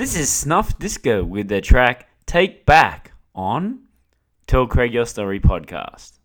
This is Snuff Disco with their track Take Back on Tell Craig Your Story podcast.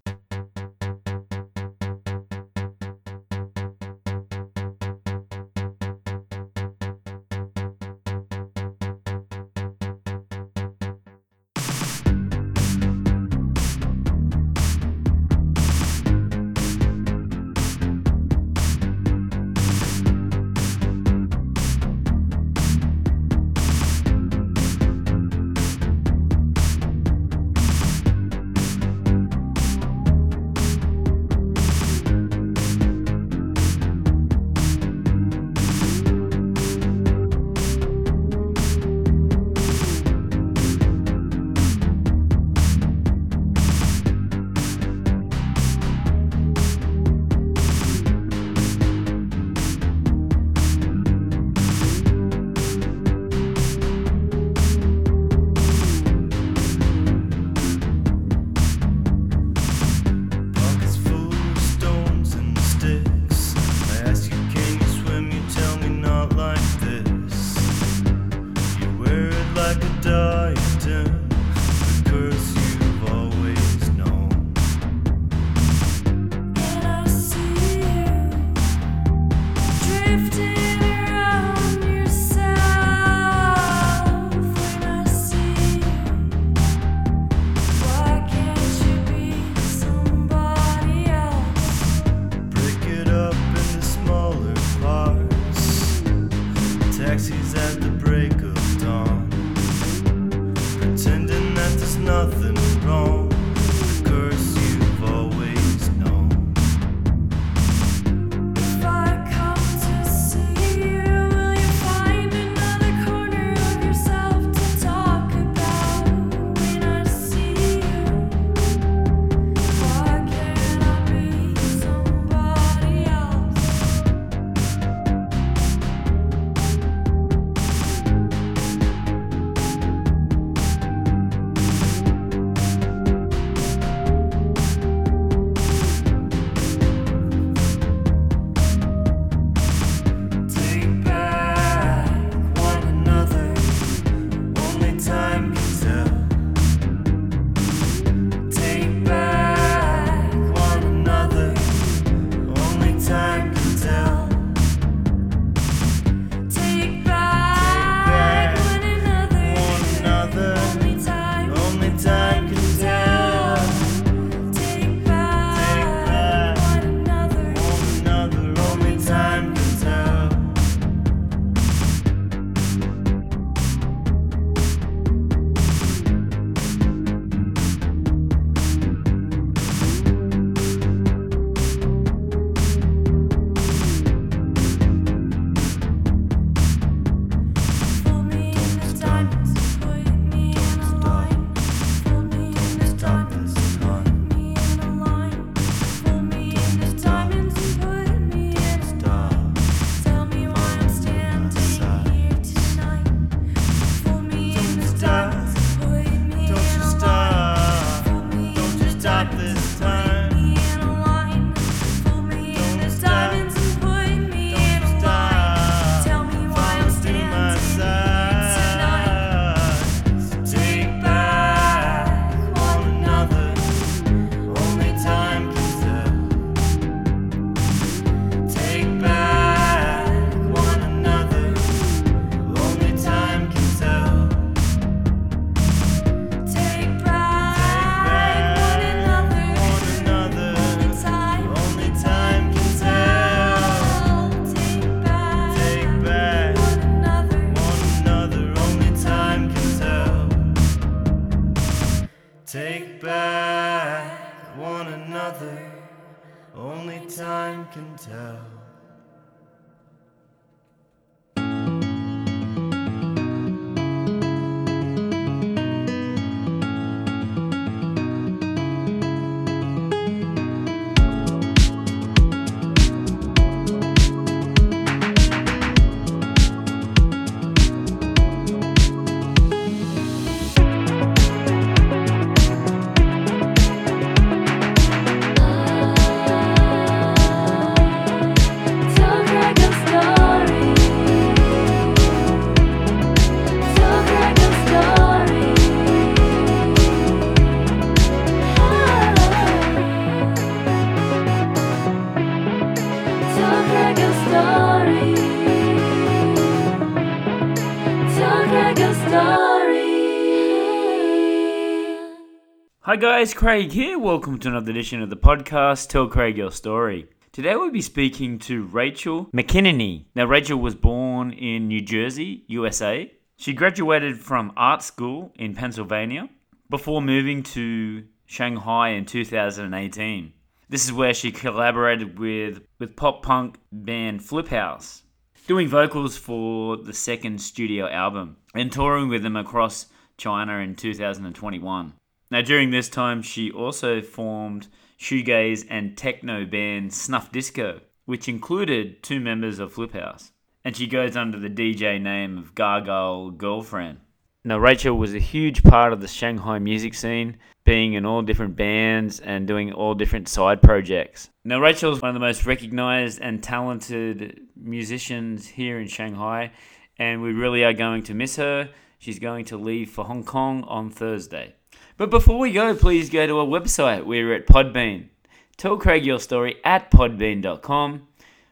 Hi guys, Craig here. Welcome to another edition of the podcast, Tell Craig Your Story. Today we'll be speaking to Rachel McKinney. Now, Rachel was born in New Jersey, USA. She graduated from art school in Pennsylvania before moving to Shanghai in 2018. This is where she collaborated with, with pop punk band Flip House, doing vocals for the second studio album and touring with them across China in 2021. Now, during this time, she also formed shoegaze and techno band Snuff Disco, which included two members of Flip House. And she goes under the DJ name of Gargoyle Girlfriend. Now, Rachel was a huge part of the Shanghai music scene, being in all different bands and doing all different side projects. Now, Rachel is one of the most recognized and talented musicians here in Shanghai, and we really are going to miss her. She's going to leave for Hong Kong on Thursday. But before we go, please go to our website. We're at Podbean. Tell Craig your story at podbean.com.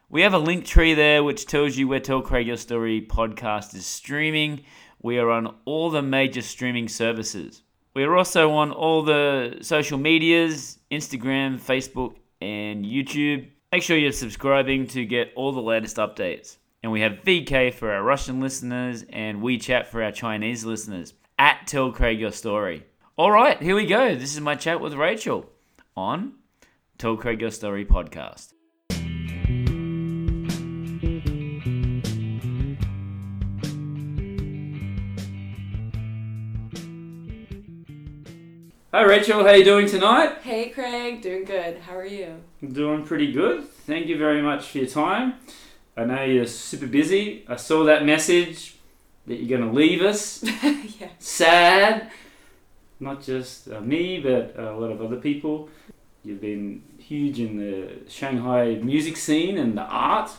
We have a link tree there which tells you where Tell Craig Your Story podcast is streaming. We are on all the major streaming services. We are also on all the social medias Instagram, Facebook, and YouTube. Make sure you're subscribing to get all the latest updates. And we have VK for our Russian listeners and WeChat for our Chinese listeners. At Tell Craig Your Story. All right, here we go. This is my chat with Rachel on Tell Craig Your Story podcast. Hi Rachel, how you doing tonight? Hey Craig, doing good. How are you? Doing pretty good. Thank you very much for your time. I know you're super busy. I saw that message that you're going to leave us. yeah. Sad. Not just uh, me, but a lot of other people. You've been huge in the Shanghai music scene and the art.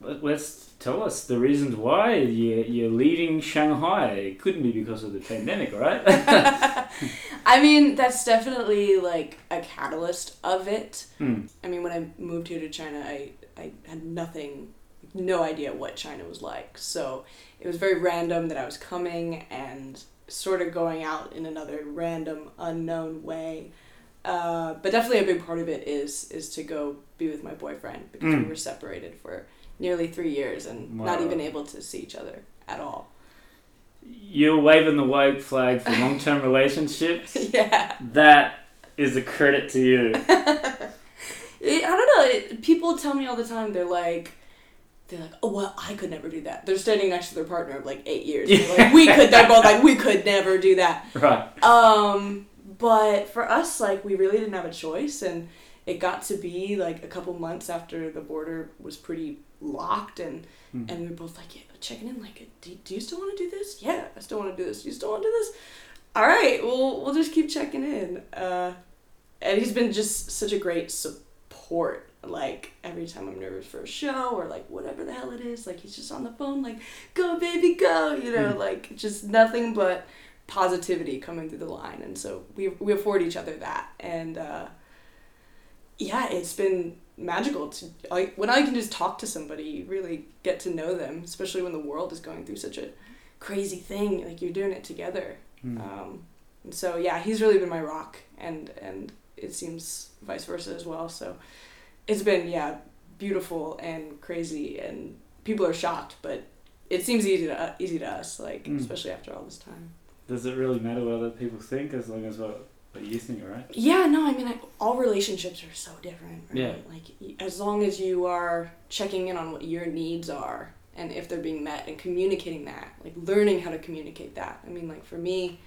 Let- Let's tell us the reasons why you're, you're leaving Shanghai. It couldn't be because of the pandemic, right? I mean, that's definitely like a catalyst of it. Hmm. I mean, when I moved here to China, I, I had nothing, no idea what China was like. So it was very random that I was coming and sort of going out in another random, unknown way. Uh, but definitely a big part of it is is to go be with my boyfriend because we Mm. were separated for nearly three years and not even able to see each other at all. You're waving the white flag for long term relationships. yeah. That is a credit to you. It, I don't know. It, people tell me all the time. They're like, they're like, oh well, I could never do that. They're standing next to their partner of like eight years. like, we could. They're both like, we could never do that. Right. Um, but for us, like, we really didn't have a choice, and it got to be like a couple months after the border was pretty locked, and Hmm. and we were both like, yeah, checking in, like, do, do you still want to do this? Yeah, I still want to do this. Do you still want to do this? All right, well, we'll just keep checking in. Uh, and he's been just such a great support. Like every time I'm nervous for a show or like whatever the hell it is, like he's just on the phone, like go baby go, you know, Mm. like just nothing but positivity coming through the line, and so we we afford each other that, and uh, yeah, it's been magical to like when I can just talk to somebody, really get to know them, especially when the world is going through such a crazy thing. Like you're doing it together, Hmm. um, and so yeah, he's really been my rock, and and it seems vice versa as well. So it's been yeah beautiful and crazy, and people are shocked, but it seems easy to easy to us, like Mm. especially after all this time. Does it really matter what other people think as long as what, what you think, right? Yeah, no, I mean, I, all relationships are so different, right? Yeah. Like, as long as you are checking in on what your needs are and if they're being met and communicating that, like learning how to communicate that. I mean, like for me,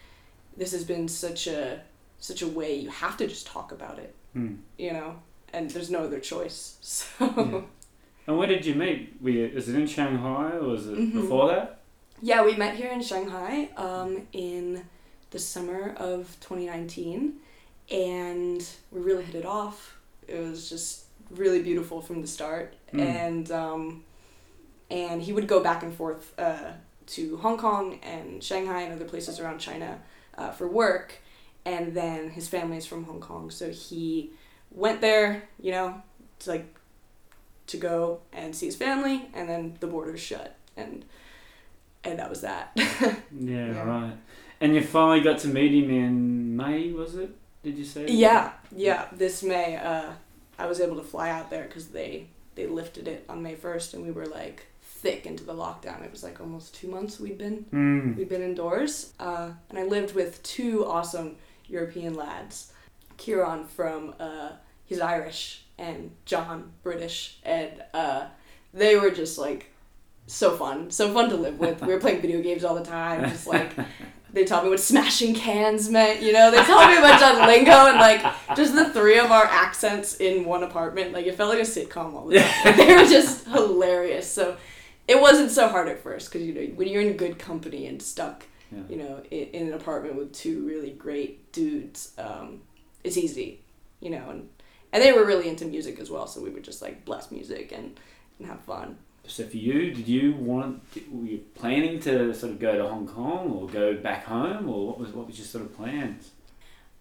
this has been such a such a way you have to just talk about it, Hmm. you know, and there's no other choice. So Yeah. And where did you meet? Were you, is it in Shanghai or was it Mhm. before that? Yeah, we met here in Shanghai um, in the summer of 2019, and we really hit it off. It was just really beautiful from the start, Mm. and um, and he would go back and forth uh, to Hong Kong and Shanghai and other places around China uh, for work, and then his family is from Hong Kong, so he went there, you know, to like to go and see his family, and then the borders shut, and and that was that. Yeah, Yeah. right. And you finally got to meet him in May, was it? Did you say? yeah, yeah. This May, uh, I was able to fly out there because they they lifted it on May first, and we were like thick into the lockdown. It was like almost two months we'd been Mm. we'd been indoors, uh, and I lived with two awesome European lads, Kieran from uh, he's Irish and John British, and uh, they were just like so fun, so fun to live with. We were playing video games all the time, just like they taught me what smashing cans meant. You know, they taught me a bunch of lingo and like just the three of our accents in one apartment. Like it felt like a sitcom all the time. they were just hilarious. So it wasn't so hard at first because you know when you're in good company and stuck, Yeah. you know, in, in an apartment with two really great dudes, um, it's easy, you know, and and they were really into music as well. So we would just like blast music and and have fun. So for you, did you want? Were you planning to sort of go to Hong Kong or go back home, or what was what was your sort of plans?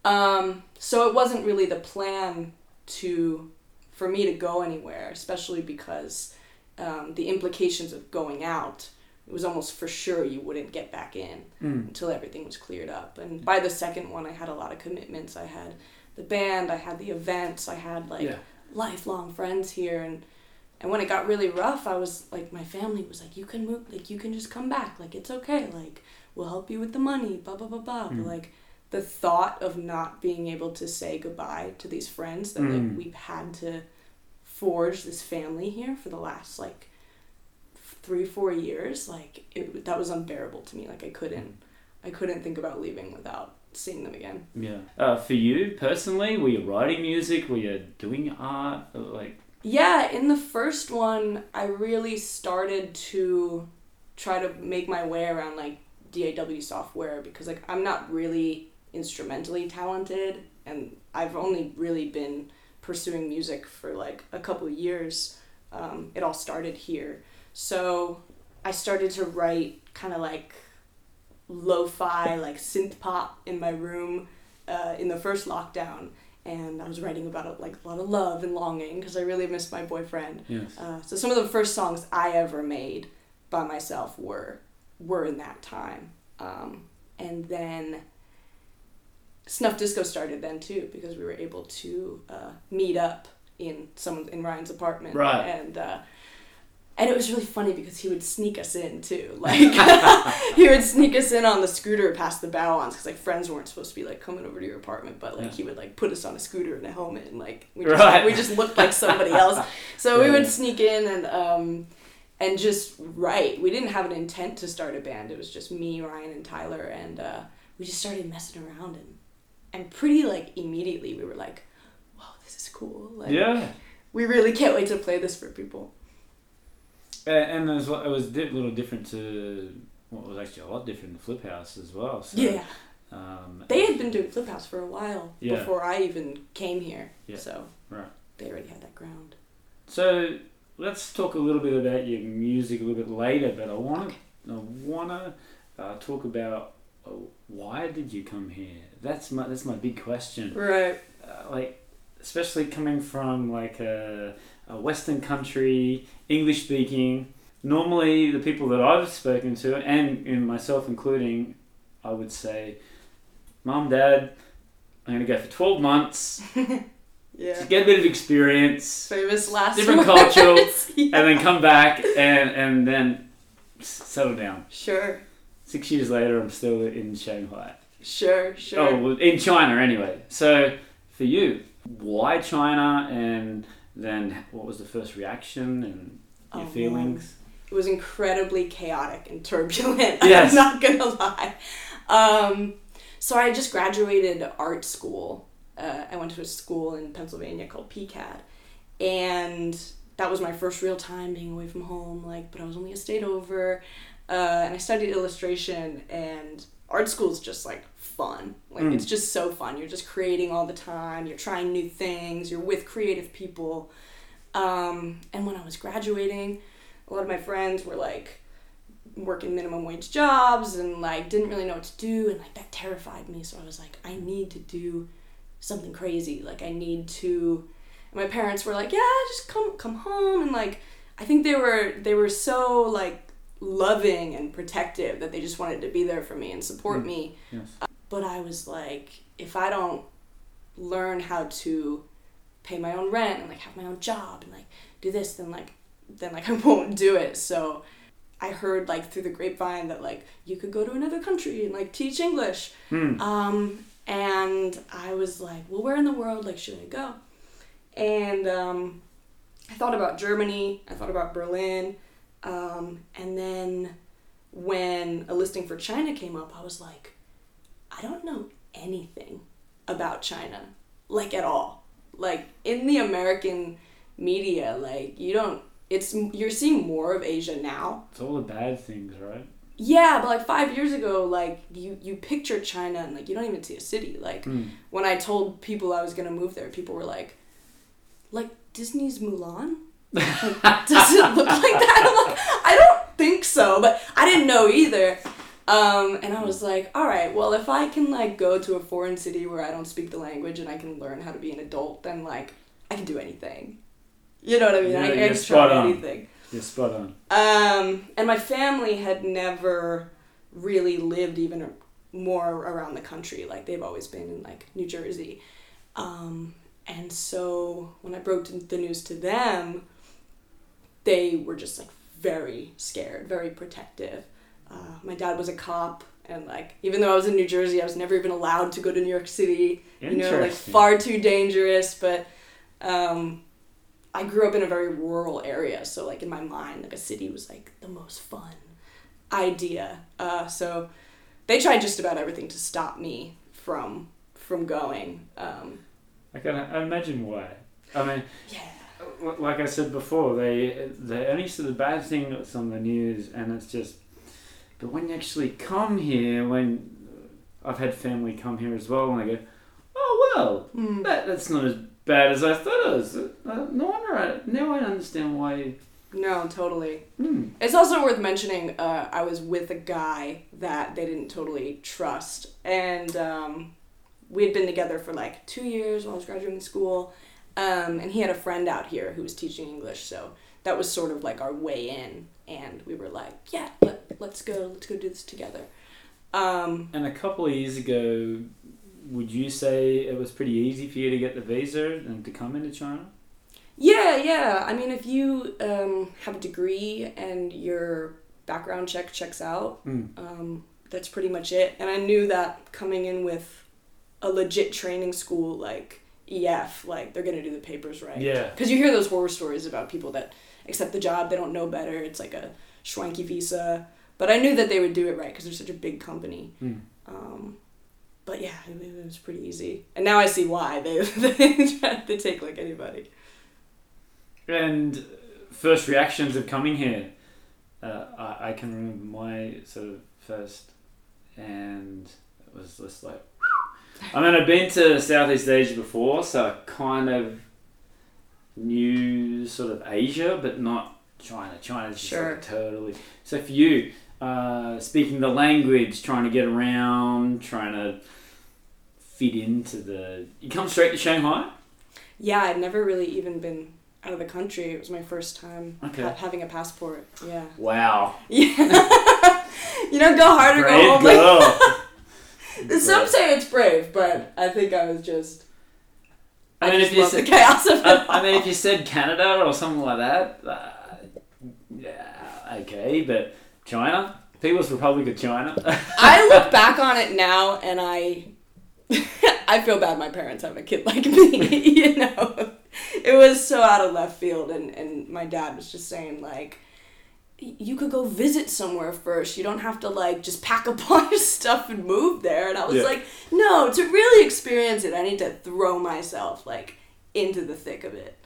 Um, so it wasn't really the plan to for me to go anywhere, especially because um, the implications of going out. It was almost for sure you wouldn't get back in Mm. until everything was cleared up. And by the second one, I had a lot of commitments. I had the band, I had the events, I had like yeah. lifelong friends here, and and when it got really rough, I was like, my family was like, you can move, like you can just come back, like it's okay, like we'll help you with the money, blah blah blah blah. Mm. But like the thought of not being able to say goodbye to these friends that like Mm. we've had to forge this family here for the last like three four years, like it that was unbearable to me. Like I couldn't, I couldn't think about leaving without seeing them again. Yeah. Uh, for you personally, were you writing music? Were you doing art? Like, Yeah, in the first one, I really started to try to make my way around like DAW software because like I'm not really instrumentally talented and I've only really been pursuing music for like a couple of years. Um, it all started here. So I started to write kind of like lo-fi like synth pop in my room uh, in the first lockdown and I was writing about like a lot of love and longing because I really missed my boyfriend. yes. Uh, so some of the first songs I ever made by myself were were in that time, um, and then Snuff Disco started then too because we were able to uh, meet up in someone in Ryan's apartment, Right. And uh, and it was really funny because he would sneak us in too, like he would sneak us in on the scooter past the bow-ons because like friends weren't supposed to be like coming over to your apartment, but like Yeah. he would like put us on a scooter and a helmet and like we just, Right. we just looked like somebody else. So we would sneak in and um, and just write. We didn't have an intent to start a band. It was just me, Ryan, and Tyler, and uh, we just started messing around and and pretty like immediately we were like, "Wow, this is cool!" Like, Yeah. we really can't wait to play this for people. Uh, and it was, it was a little different to what was actually a lot different to Flip House as well. So, Yeah, Um, they had been doing Flip House for a while Yeah. before I even came here. Yeah. So Right. they already had that ground. So let's talk a little bit about your music a little bit later, but I want to I want to uh, talk about uh, why did you come here? That's my that's my big question. Right. Uh, like especially coming from like a, a Western country, English speaking. Normally, the people that I've spoken to, and, and myself including, I would say, "Mom, Dad, I'm going to go for 12 months Yeah. to get a bit of experience." Famous last Different culture, Yeah. and then come back and and then settle down. Sure. Six years later, I'm still in Shanghai. Sure. Sure. Oh, well, in China anyway. So for you, why China, and then what was the first reaction and your Oh, man. feelings? it was incredibly chaotic and turbulent. Yes. I'm not gonna lie. Um, so I just graduated art school. Uh, I went to a school in Pennsylvania called PCAD, and that was my first real time being away from home. Like, but I was only a state over, uh, and I studied illustration. And art school is just like fun. Like, Mm. it's just so fun. You're just creating all the time. You're trying new things. You're with creative people. Um, and when I was graduating, a lot of my friends were like working minimum wage jobs and like didn't really know what to do and like that terrified me so i was like i need to do something crazy like i need to and my parents were like yeah just come come home and like i think they were they were so like loving and protective that they just wanted to be there for me and support Mm. me. Yes. But I was like, if I don't learn how to pay my own rent and like have my own job and like do this, then like then like I won't do it. So I heard like through the grapevine that like you could go to another country and like teach English. Hmm. Um, and I was like, well, where in the world like should I go? And um, I thought about Germany. I thought about Berlin. Um, and then when a listing for China came up, I was like, I don't know anything about China, like at all. Like in the American media, like you don't. It's you're seeing more of Asia now. It's all the bad things, right? Yeah, but like five years ago, like you you picture China and like you don't even see a city. Like Hmm. when I told people I was gonna move there, people were like, like Disney's Mulan. Like, Does it look like that? I'm like, I don't think so, but I didn't know either. Um, and I was like, all right, well, if I can like go to a foreign city where I don't speak the language and I can learn how to be an adult, then like I can do anything. You know what I mean? Yeah, I, I can spot try on. anything. You're spot on. Um, and my family had never really lived even more around the country. Like they've always been in like New Jersey. Um, and so when I broke the news to them, they were just like very scared, very protective. Uh, my dad was a cop, and like even though I was in New Jersey, I was never even allowed to go to New York City. You know, like far too dangerous. But um, I grew up in a very rural area, so like in my mind, like a city was like the most fun idea. Uh, so they tried just about everything to stop me from from going. Um, I can I imagine why. I mean, yeah. like I said before, they they only see the bad thing that's on the news, and it's just. But when you actually come here, when I've had family come here as well, and they go, "Oh well, Mm. that, that's not as bad as I thought it was." Uh, no wonder. I, now I understand why. No, totally. Hmm. It's also worth mentioning. Uh, I was with a guy that they didn't totally trust, and um, we had been together for like two years while I was graduating school. Um, and he had a friend out here who was teaching English, so that was sort of like our way in. And we were like, "Yeah, let, let's go, let's go do this together." Um, And a couple of years ago, would you say it was pretty easy for you to get the visa and to come into China? Yeah, yeah. I mean, if you um, have a degree and your background check checks out, Mm. um, that's pretty much it. And I knew that coming in with a legit training school like EF, like they're gonna do the papers right. Yeah. Because you hear those horror stories about people that accept the job, they don't know better. It's like a schwanky visa. But I knew that they would do it right because they're such a big company. Mm. Um, but yeah, it, it was pretty easy. And now I see why they they, they take like anybody. And first reactions of coming here, uh, I, I can remember my sort of first, and it was just like, I mean, I've been to Southeast Asia before, so I kind of knew sort of Asia, but not China. China's just Sure. like totally. So for you, uh, speaking the language, trying to get around, trying to fit into the, you come straight to Shanghai. Yeah, I'd never really even been out of the country. It was my first time Okay. ha- having a passport. Yeah. Wow. Yeah. you don't go hard or go home. Like, some say it's brave, but I think I was just. I mean, just if you love the said, chaos of. I, I mean, if you said Canada or something like that, uh, yeah, okay, but China, People's Republic of China. I look back on it now and I I feel bad my parents have a kid like me, you know. It was so out of left field and, and my dad was just saying like you could go visit somewhere first. You don't have to like just pack up all your stuff and move there. And I was Yeah. like, no, to really experience it, I need to throw myself like into the thick of it.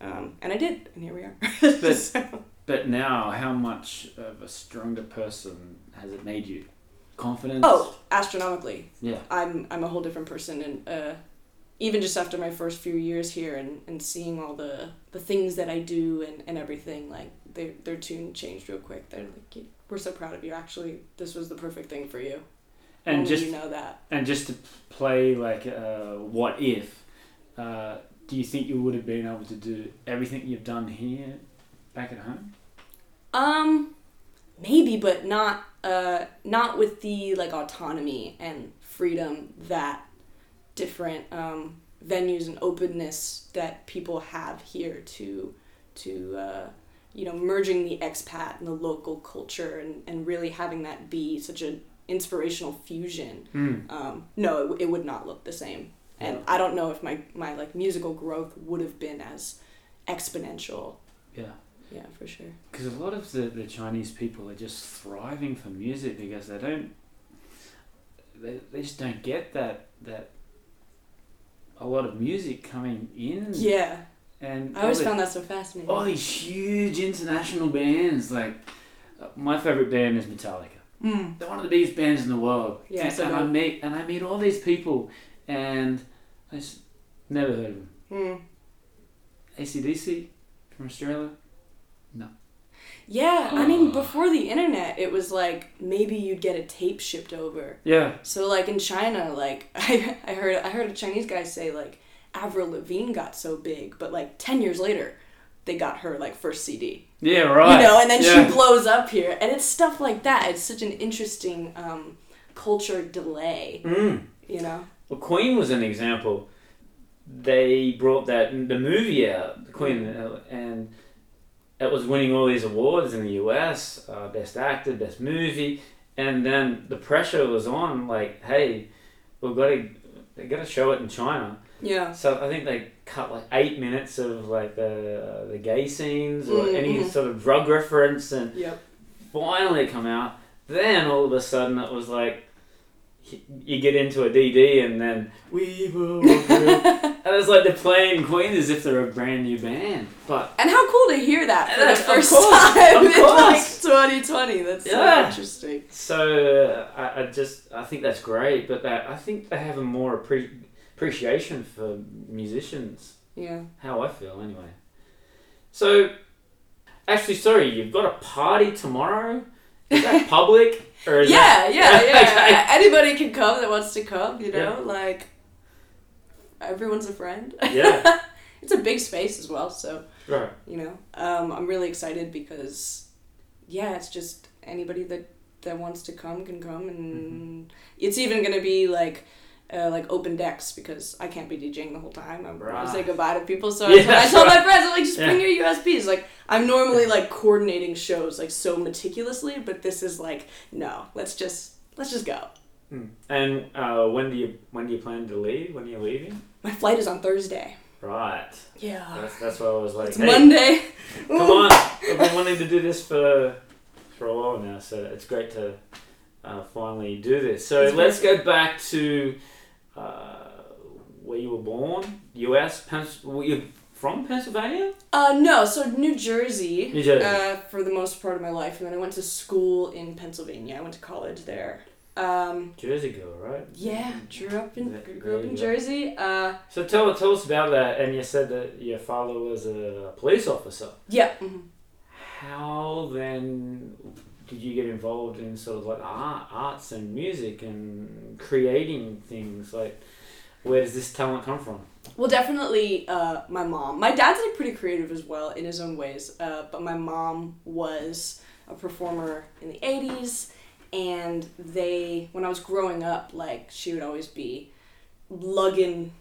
Um, and I did, and here we are. But- So- but now, how much of a stronger person has it made you? Confidence? oh, astronomically. Yeah. I'm I'm a whole different person and uh, even just after my first few years here and, and seeing all the, the things that I do and, and everything like they, their tune changed real quick. They're like we're so proud of you. Actually, this was the perfect thing for you. And Only just you know that. and just to play like uh, what if, uh, do you think you would have been able to do everything you've done here back at home? Um, maybe, but not uh, not with the like autonomy and freedom that different um, venues and openness that people have here to to uh, you know merging the expat and the local culture and, and really having that be such an inspirational fusion Mm. um, no it, it would not look the same and i don't know if my, my like musical growth would have been as exponential Yeah. yeah for sure Because a lot of the, the Chinese people are just thriving for music because they don't, they, they just don't get that that a lot of music coming in. yeah And i always the- found that so fascinating all these huge international bands. Like uh, my favorite band is Metallica. mm. They're one of the biggest bands in the world. Yeah, and, so and I meet and I meet all these people, and I just never heard of them. Mm. ACDC from Australia. No. Yeah i mean before the internet it was like maybe you'd get a tape shipped over Yeah. So like in China, like I, I heard I heard a Chinese guy say like Avril Lavigne got so big, but like ten years later, they got her like first CD. Yeah. Right. You know, and then yeah. she blows up here, and it's stuff like that. It's such an interesting um, culture delay. Mm. You know. Well, Queen was an example. They brought that the movie out, the Queen, and it was winning all these awards in the U.S. Uh, Best Actor, Best Movie, and then the pressure was on. Like, hey, we've got to they got to show it in China. Yeah. So I think they cut like eight minutes of like the the gay scenes or any Mhm. sort of drug reference, and Yep. finally come out. Then all of a sudden it was like you get into a DD and then we will. and it's like they're playing Queen as if they're a brand new band, but And how cool to hear that for Yeah, the first course, time in course. like 2020. That's so interesting. so uh, I, I just I think that's great. But that, I think they have a more appre- appreciation for musicians. Yeah. How I feel anyway. So, actually, sorry, you've got a party tomorrow. Is that public or is yeah, that- yeah, yeah. Okay. Anybody can come that wants to come, you know? Yeah. Like, everyone's a friend. Yeah. it's a big space as well, so, Right. you know. Um, I'm really excited because, yeah, it's just anybody that, that wants to come can come. And it's even going to be like, uh, like open decks because I can't be DJing the whole time. I'm going to say goodbye to people. So Yeah, I, I tell right. my friends, I'm like, just bring your USBs. Like, I'm normally like coordinating shows like so meticulously, but this is like, no, let's just, let's just go. Hmm. And uh, when do you when do you plan to leave? When are you leaving? My flight is on Thursday. Right. Yeah. That's that's why I was like, It's hey, Monday. come on! I've been wanting to do this for for a while now, so it's great to uh, finally do this. So It's let's go back to uh, where you were born, U.S. Pens- were you from Pennsylvania? Uh, no, so New Jersey. New Jersey. Uh, for the most part of my life, and then I went to school in Pennsylvania. I went to college there. Um, Jersey girl, right? yeah, grew up in There- grew up in. Jersey. Uh, So tell tell us about that. And you said that your father was a police officer. yeah. mhm. How then did you get involved in sort of like art, arts and music and creating things? Like, where does this talent come from? Well, definitely uh, my mom. My dad's like pretty creative as well in his own ways, uh, but my mom was a performer in the 80s, and they, when I was growing up, like, she would always be lugging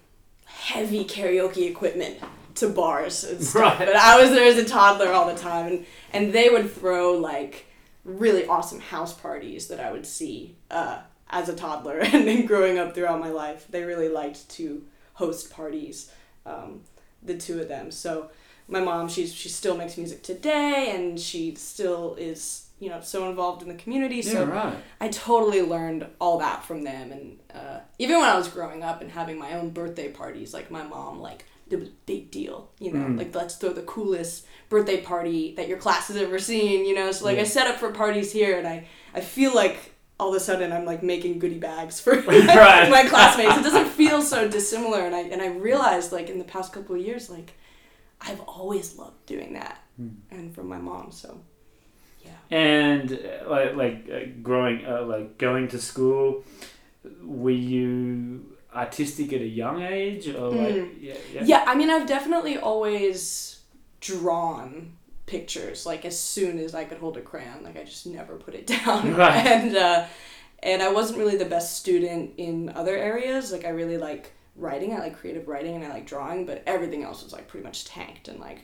heavy karaoke equipment to bars and stuff. Right. But I was there as a toddler all the time, and, and they would throw like really awesome house parties that I would see uh, as a toddler and then growing up throughout my life. They really liked to host parties, um, the two of them. So my mom, she's she still makes music today, and she still is you know so involved in the community. So right. I totally learned all that from them, and uh, even when I was growing up and having my own birthday parties, like my mom, like it was a big deal, you know, Mm. like let's throw the coolest birthday party that your class has ever seen, you know. So like Yeah. I set up for parties here, and I I feel like all of a sudden I'm like making goodie bags for Right. my classmates. It doesn't feel so dissimilar, and I and I realized like in the past couple of years, like I've always loved doing that, Mm. and from my mom, so yeah. And uh, like like uh, growing uh, like going to school, were you artistic at a young age or like Mm. yeah, yeah. Yeah, I mean, I've definitely always drawn pictures like as soon as I could hold a crayon. Like I just never put it down. Right. And uh, and I wasn't really the best student in other areas. Like I really like writing. I like creative writing and I like drawing, but everything else was like pretty much tanked and like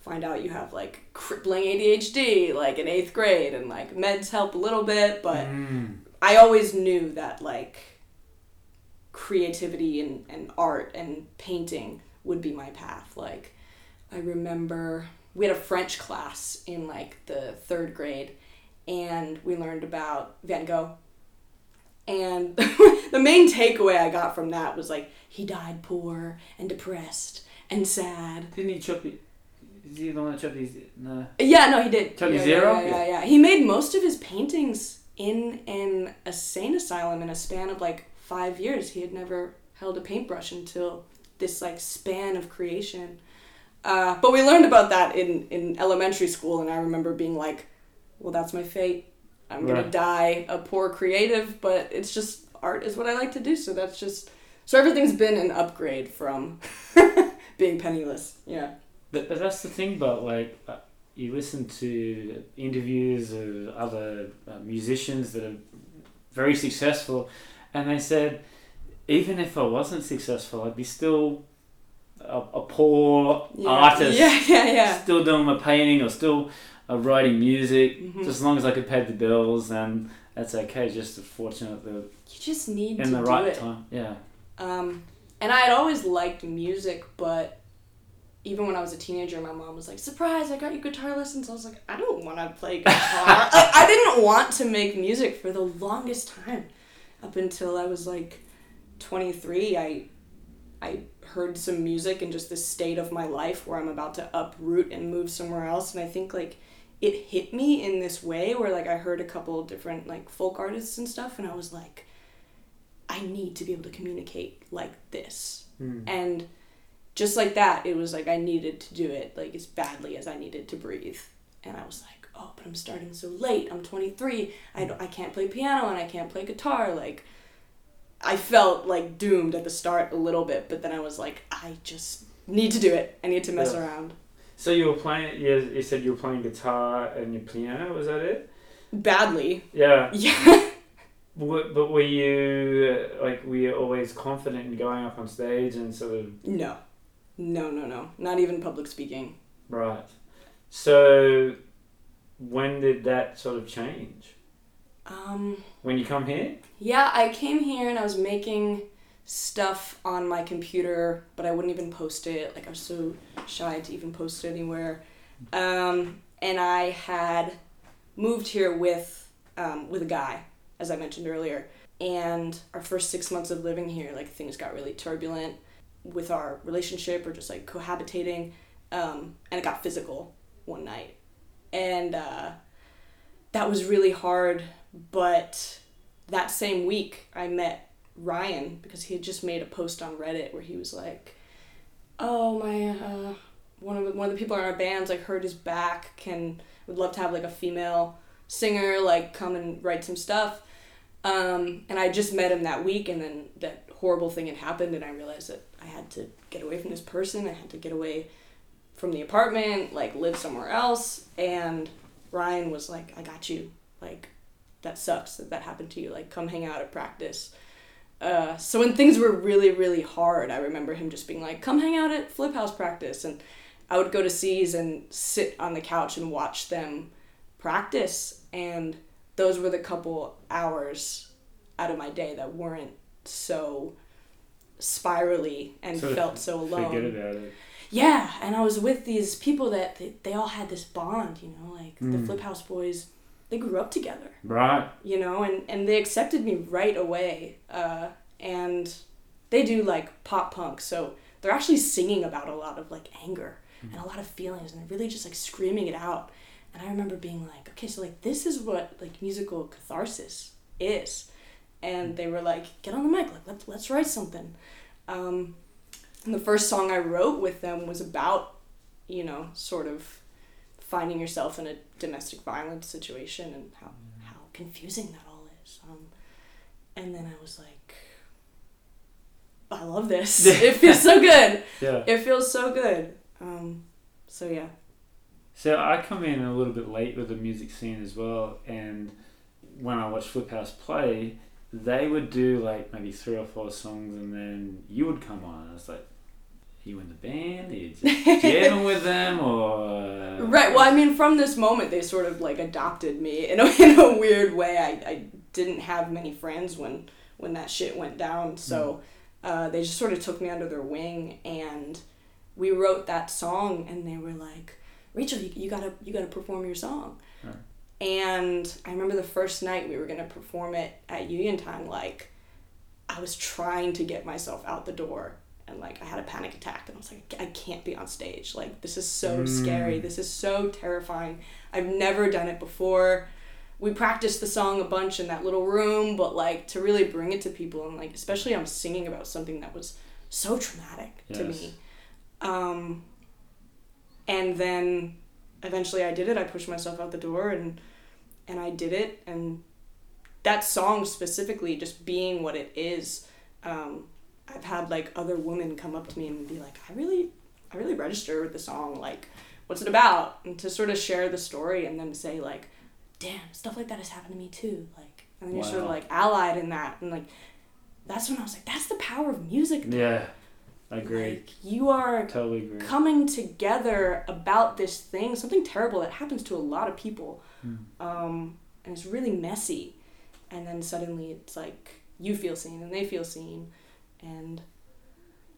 find out you have like crippling ADHD like in eighth grade and like meds help a little bit, but Mm. I always knew that like creativity and, and art and painting would be my path. Like I remember we had a French class in like the third grade and we learned about Van Gogh. And the main takeaway I got from that was like he died poor and depressed and sad. Didn't he chop it? Is he the one that chopped his? No. Yeah, no, he did. Tony yeah, Zero? Yeah, yeah, yeah, yeah. He made most of his paintings in an insane asylum in a span of like five years. He had never held a paintbrush until this like span of creation. Uh, but we learned about that in, in elementary school, and I remember being like, well, that's my fate. I'm gonna Right. die a poor creative, but it's just art is what I like to do. So that's just so everything's been an upgrade from being penniless. Yeah. But, but that's the thing about like uh, you listen to interviews of other uh, musicians that are very successful, and they said even if I wasn't successful, I'd be still a, a poor Yeah. artist, Yeah, yeah, yeah. still doing my painting or still uh, writing music. Mhm. Just as long as I could pay the bills, then that's okay. Just a fortunate that You just need in to the do right it. time. Yeah. Um, and I had always liked music, but even when I was a teenager, my mom was like, "Surprise! I got you guitar lessons." I was like, "I don't want to play guitar." I, I didn't want to make music for the longest time, up until I was like twenty three. I I heard some music in just the state of my life where I'm about to uproot and move somewhere else, and I think like it hit me in this way where like I heard a couple different like folk artists and stuff, and I was like, I need to be able to communicate like this. Hmm. And just like that, it was like I needed to do it like as badly as I needed to breathe. And I was like, oh, but I'm starting so late. I'm 23. I, I can't play piano and I can't play guitar. Like, I felt like doomed at the start a little bit, but then I was like, I just need to do it. I need to mess Yeah. around. So you were playing. You, you said you were playing guitar and your piano. Was that it? Badly. Yeah. Yeah. But were you uh, like were you always confident in going up on stage and sort of no. No, no, no. Not even public speaking. right? So when did that sort of change? Um, When you come here? Yeah, I came here and I was making stuff on my computer, but I wouldn't even post it. Like I was so shy to even post it anywhere. Um, and I had moved here with um, with a guy, as I mentioned earlier. And our first six months of living here, like things got really turbulent with our relationship or just like cohabitating. Um, and it got physical one night. And uh, that was really hard, but that same week I met Ryan because he had just made a post on Reddit where he was like, "Oh my, uh, one of the, one of the people in our bands like hurt his back. Can would love to have like a female singer like come and write some stuff." Um, and I just met him that week, and then that horrible thing had happened, and I realized that I had to get away from this person. I had to get away from the apartment, like live somewhere else. And Ryan was like, "I got you. Like, that sucks that that happened to you. Like, come hang out at practice." Uh, so when things were really, really hard, I remember him just being like, "Come hang out at Flip House practice," and I would go to C's and sit on the couch and watch them practice, and those were the couple hours out of my day that weren't so spirally and felt so alone. Forget about it. Yeah, and I was with these people that they, they all had this bond, you know, like the Mm. Flip House boys, they grew up together, Right. you know, and, and they accepted me right away. Uh, and they do like pop punk, so they're actually singing about a lot of like anger and a lot of feelings, and really just like screaming it out. And I remember being like, okay, so like this is what like musical catharsis is. And they were like, get on the mic, like let's let's write something. Um, and the first song I wrote with them was about, you know, sort of finding yourself in a domestic violence situation and how, how confusing that all is. Um, and then I was like, I love this. it feels so good. Yeah. It feels so good. Um, so yeah. So I come in a little bit late with the music scene as well, and when I watched Flip House play, they would do like maybe three or four songs, and then you would come on. And I was like, "Are you in the band? Are you just jamming with them, or Right. Well, I mean, from this moment, they sort of like adopted me in a, in a weird way. I, I didn't have many friends when when that shit went down, so uh, they just sort of took me under their wing, and we wrote that song, and they were like, "Rachel, you, you gotta you gotta perform your song." Right. And I remember the first night we were gonna perform it at Union Time, like I was trying to get myself out the door and like I had a panic attack and I was like I can't be on stage. Like this is so Mm. scary. This is so terrifying. I've never done it before. We practiced the song a bunch in that little room but like to really bring it to people and like especially I'm singing about something that was so traumatic to me. Um and then eventually I did it. I pushed myself out the door and and I did it. And that song specifically just being what it is um, I've had like other women come up to me and be like I really I really register with the song like what's it about and to sort of share the story and then say like damn stuff like that has happened to me too like and then you're sort of like allied in that and like that's when I was like that's the power of music Yeah, I agree. like you are totally agree. coming together about this thing, something terrible that happens to a lot of people. Um, and it's really messy. And then suddenly it's like you feel seen and they feel seen. And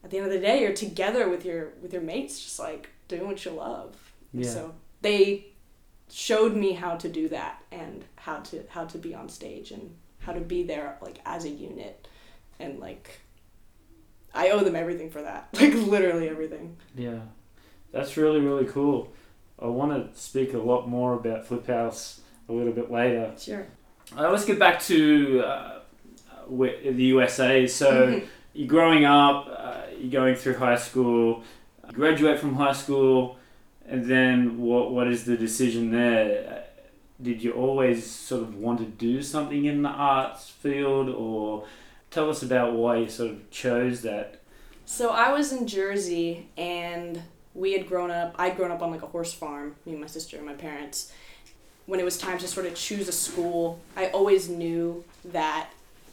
at the end of the day, you're together with your with your mates, just like doing what you love. Yeah. So they showed me how to do that and how to how to be on stage and how to be there like as a unit and like I owe them everything for that. Like literally everything. Yeah, that's really really cool. I want to speak a lot more about Flip House a little bit later. Sure. Uh, let's get back to uh, the USA. So Mhm. You're growing up, uh, you're going through high school, graduate from high school, and then what? What is the decision there? Did you always sort of want to do something in the arts field, or tell us about why you sort of chose that? So I was in Jersey and we had grown up, I'd grown up on like a horse farm, me and my sister and my parents. When it was time to sort of choose a school, I always knew that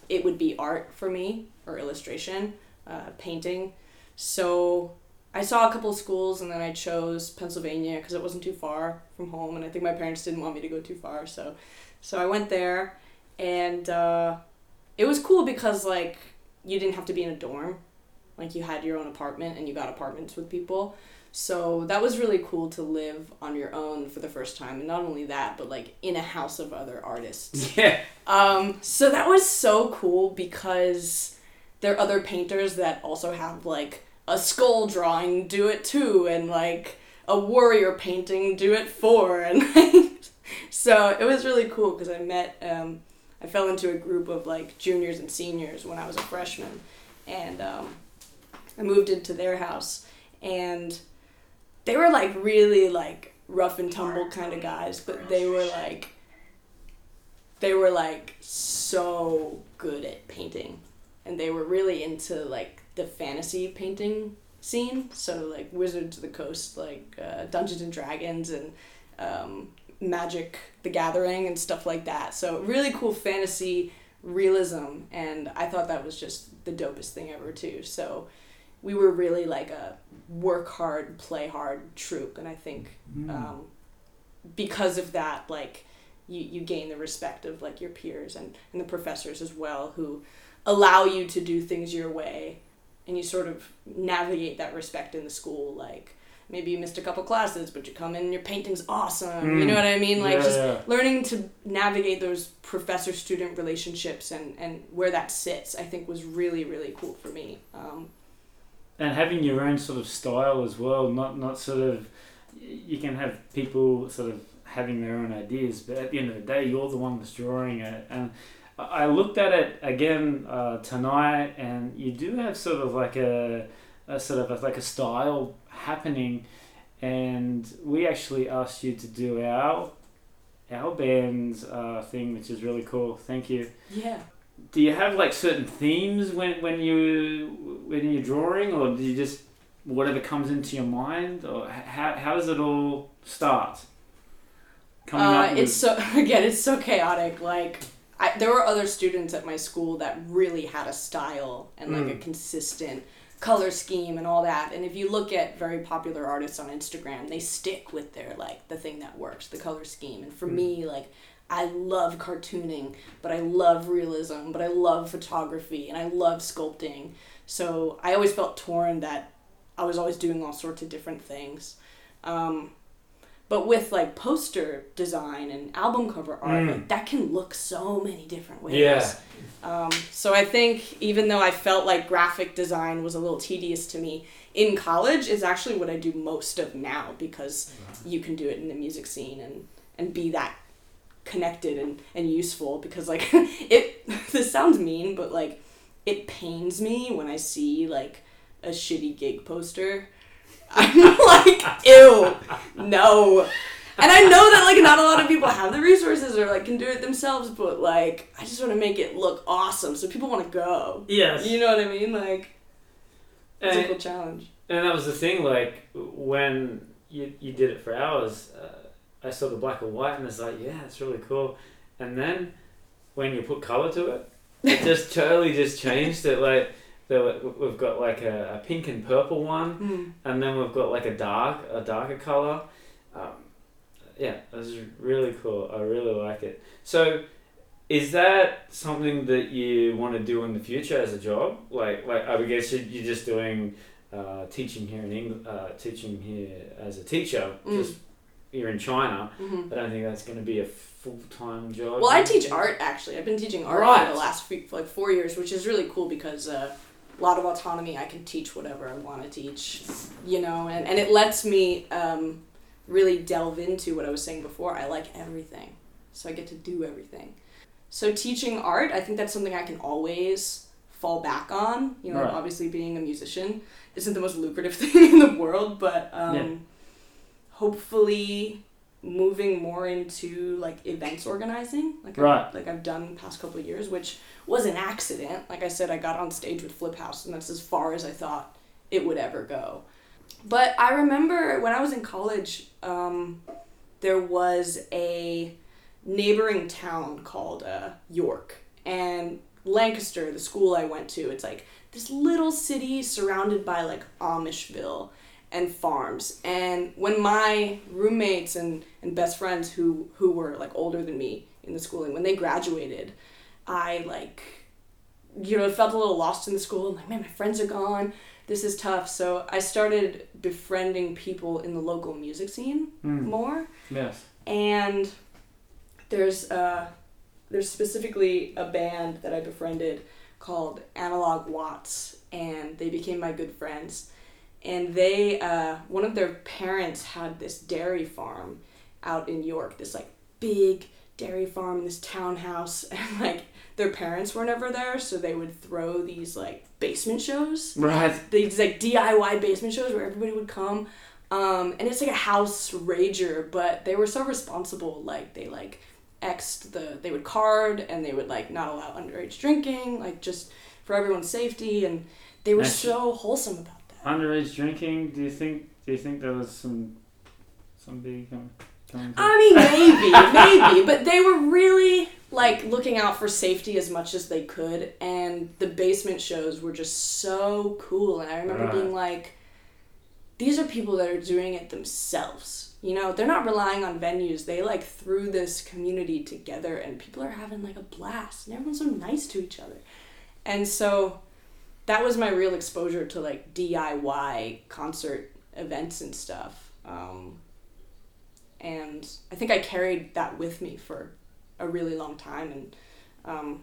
it would be art for me or illustration, uh, painting. So I saw a couple of schools and then I chose Pennsylvania because it wasn't too far from home and I think my parents didn't want me to go too far. So, so I went there and uh, it was cool because like you didn't have to be in a dorm like you had your own apartment and you got apartments with people so that was really cool to live on your own for the first time. And not only that but like in a house of other artists. Yeah. um, so that was so cool because there are other painters that also have like a skull drawing do it too and like a warrior painting do it for and like, so it was really cool because I met um, I fell into a group of like juniors and seniors when I was a freshman. And um, I moved into their house and they were like really like rough and tumble kind of guys but they were like they were like so good at painting. And they were really into like the fantasy painting scene. So like wizards of the coast like uh, dungeons and dragons and um, magic the gathering and stuff like that. So really cool fantasy realism and i thought that was just the dopest thing ever too. So we were really like a work hard play hard troupe and i think um, because of that like you, you gain the respect of like your peers and, and the professors as well who allow you to do things your way and you sort of navigate that respect in the school like maybe you missed a couple classes but you come in and your painting's awesome you know Mm. what i mean like Yeah, just yeah. learning to navigate those professor student relationships and, and where that sits i think was really really cool for me um, and having your own sort of style as well not not sort of you can have people sort of having their own ideas but at the end of the day you're the one that's drawing it. And I- looked at it again uh, tonight and you do have sort of like a, a sort of a, like a style happening. And we actually asked you to do our our band's uh, thing which is really cool. Thank you. Yeah do you have like certain themes when when you when you're drawing or do you just whatever comes into your mind, or how how does it all start? Coming Uh, it's so again, it's so chaotic. Like, I, there were other students at my school that really had a style and like a Mm. consistent color scheme and all that. And if you look at very popular artists on Instagram, they stick with their like the thing that works, the color scheme. And for Mm. me, like. I love cartooning, but I love realism, but I love photography and I love sculpting. So I always felt torn that I was always doing all sorts of different things. Um, but with like poster design and album cover art, Mm. like, that can look so many different ways. Yeah. Um, so I think even though I felt like graphic design was a little tedious to me in college, is actually what I do most of now because you can do it in the music scene and and be that connected and, and useful because like it this sounds mean but like it pains me when I see like a shitty gig poster. I'm like, ew, no. And I know that like not a lot of people have the resources or like can do it themselves, but like I just want to make it look awesome so people want to go. yes. You know what I mean? Like it's a And- cool challenge. And that was the thing, like when you, you did it for hours, uh, I saw the black and white, and it's like, yeah, it's really cool. And then when you put color to it, it just totally just changed it. Like there we've got like a, a pink and purple one, Hmm. and then we've got like a dark, a darker color. Um, yeah, it was really cool. I really like it. So. Is that something that you want to do in the future as a job? Like, like I would guess you- you're just doing uh, teaching here in England, uh, teaching here as a teacher. Mm. Just you're in China. hmm I don't think that's going to be a full time job. Well, I teach art actually. I've been teaching art Right. for the last few, for like four years, which is really cool because uh, a lot of autonomy. I can teach whatever I want to teach, you know, and, and it lets me um, really delve into what I was saying before. I like everything, so I get to do everything. So teaching art, I think that's something I can always fall back on. You know, Right. obviously being a musician isn't the most lucrative thing in the world, but um. Hopefully moving more into like events organizing. Like Right. I've, like I've done the past couple years which was an accident. Like I said I got on stage with Flip House and that's as far as I thought it would ever go. But I remember when I was in college um, there was a neighboring town called uh, York. And Lancaster the school I went to it's like this little city surrounded by like Amishville and farms. And when my roommates and, and best friends who who were like older than me in the schooling, when they graduated, I like you know, felt a little lost in the school. Like, man, my friends are gone. This is tough. So I started befriending people in the local music scene Mm. more Yes. and there's uh there's specifically a band that I befriended called Analog Watts and they became my good friends and they uh one of their parents had this dairy farm out in York this like big dairy farm in this townhouse and like their parents were never there so they would throw these like basement shows Right. these like DIY basement shows where everybody would come. Um, and it's like a house rager, but they were so responsible. Like they like xed the they would card and they would like not allow underage drinking, like just for everyone's safety. And they were That's- so wholesome about. Underage drinking. Do you think? Do you think there was some somebody um, coming? coming to- I mean, maybe, maybe, but they were really like looking out for safety as much as they could, and the basement shows were just so cool. And I remember Right. being like, these are people that are doing it themselves. You know, they're not relying on venues. They like threw this community together, and people are having like a blast, and everyone's so nice to each other. And so that was my real exposure to like DIY concert events and stuff. Um, and I think I carried that with me for a really long time. And um,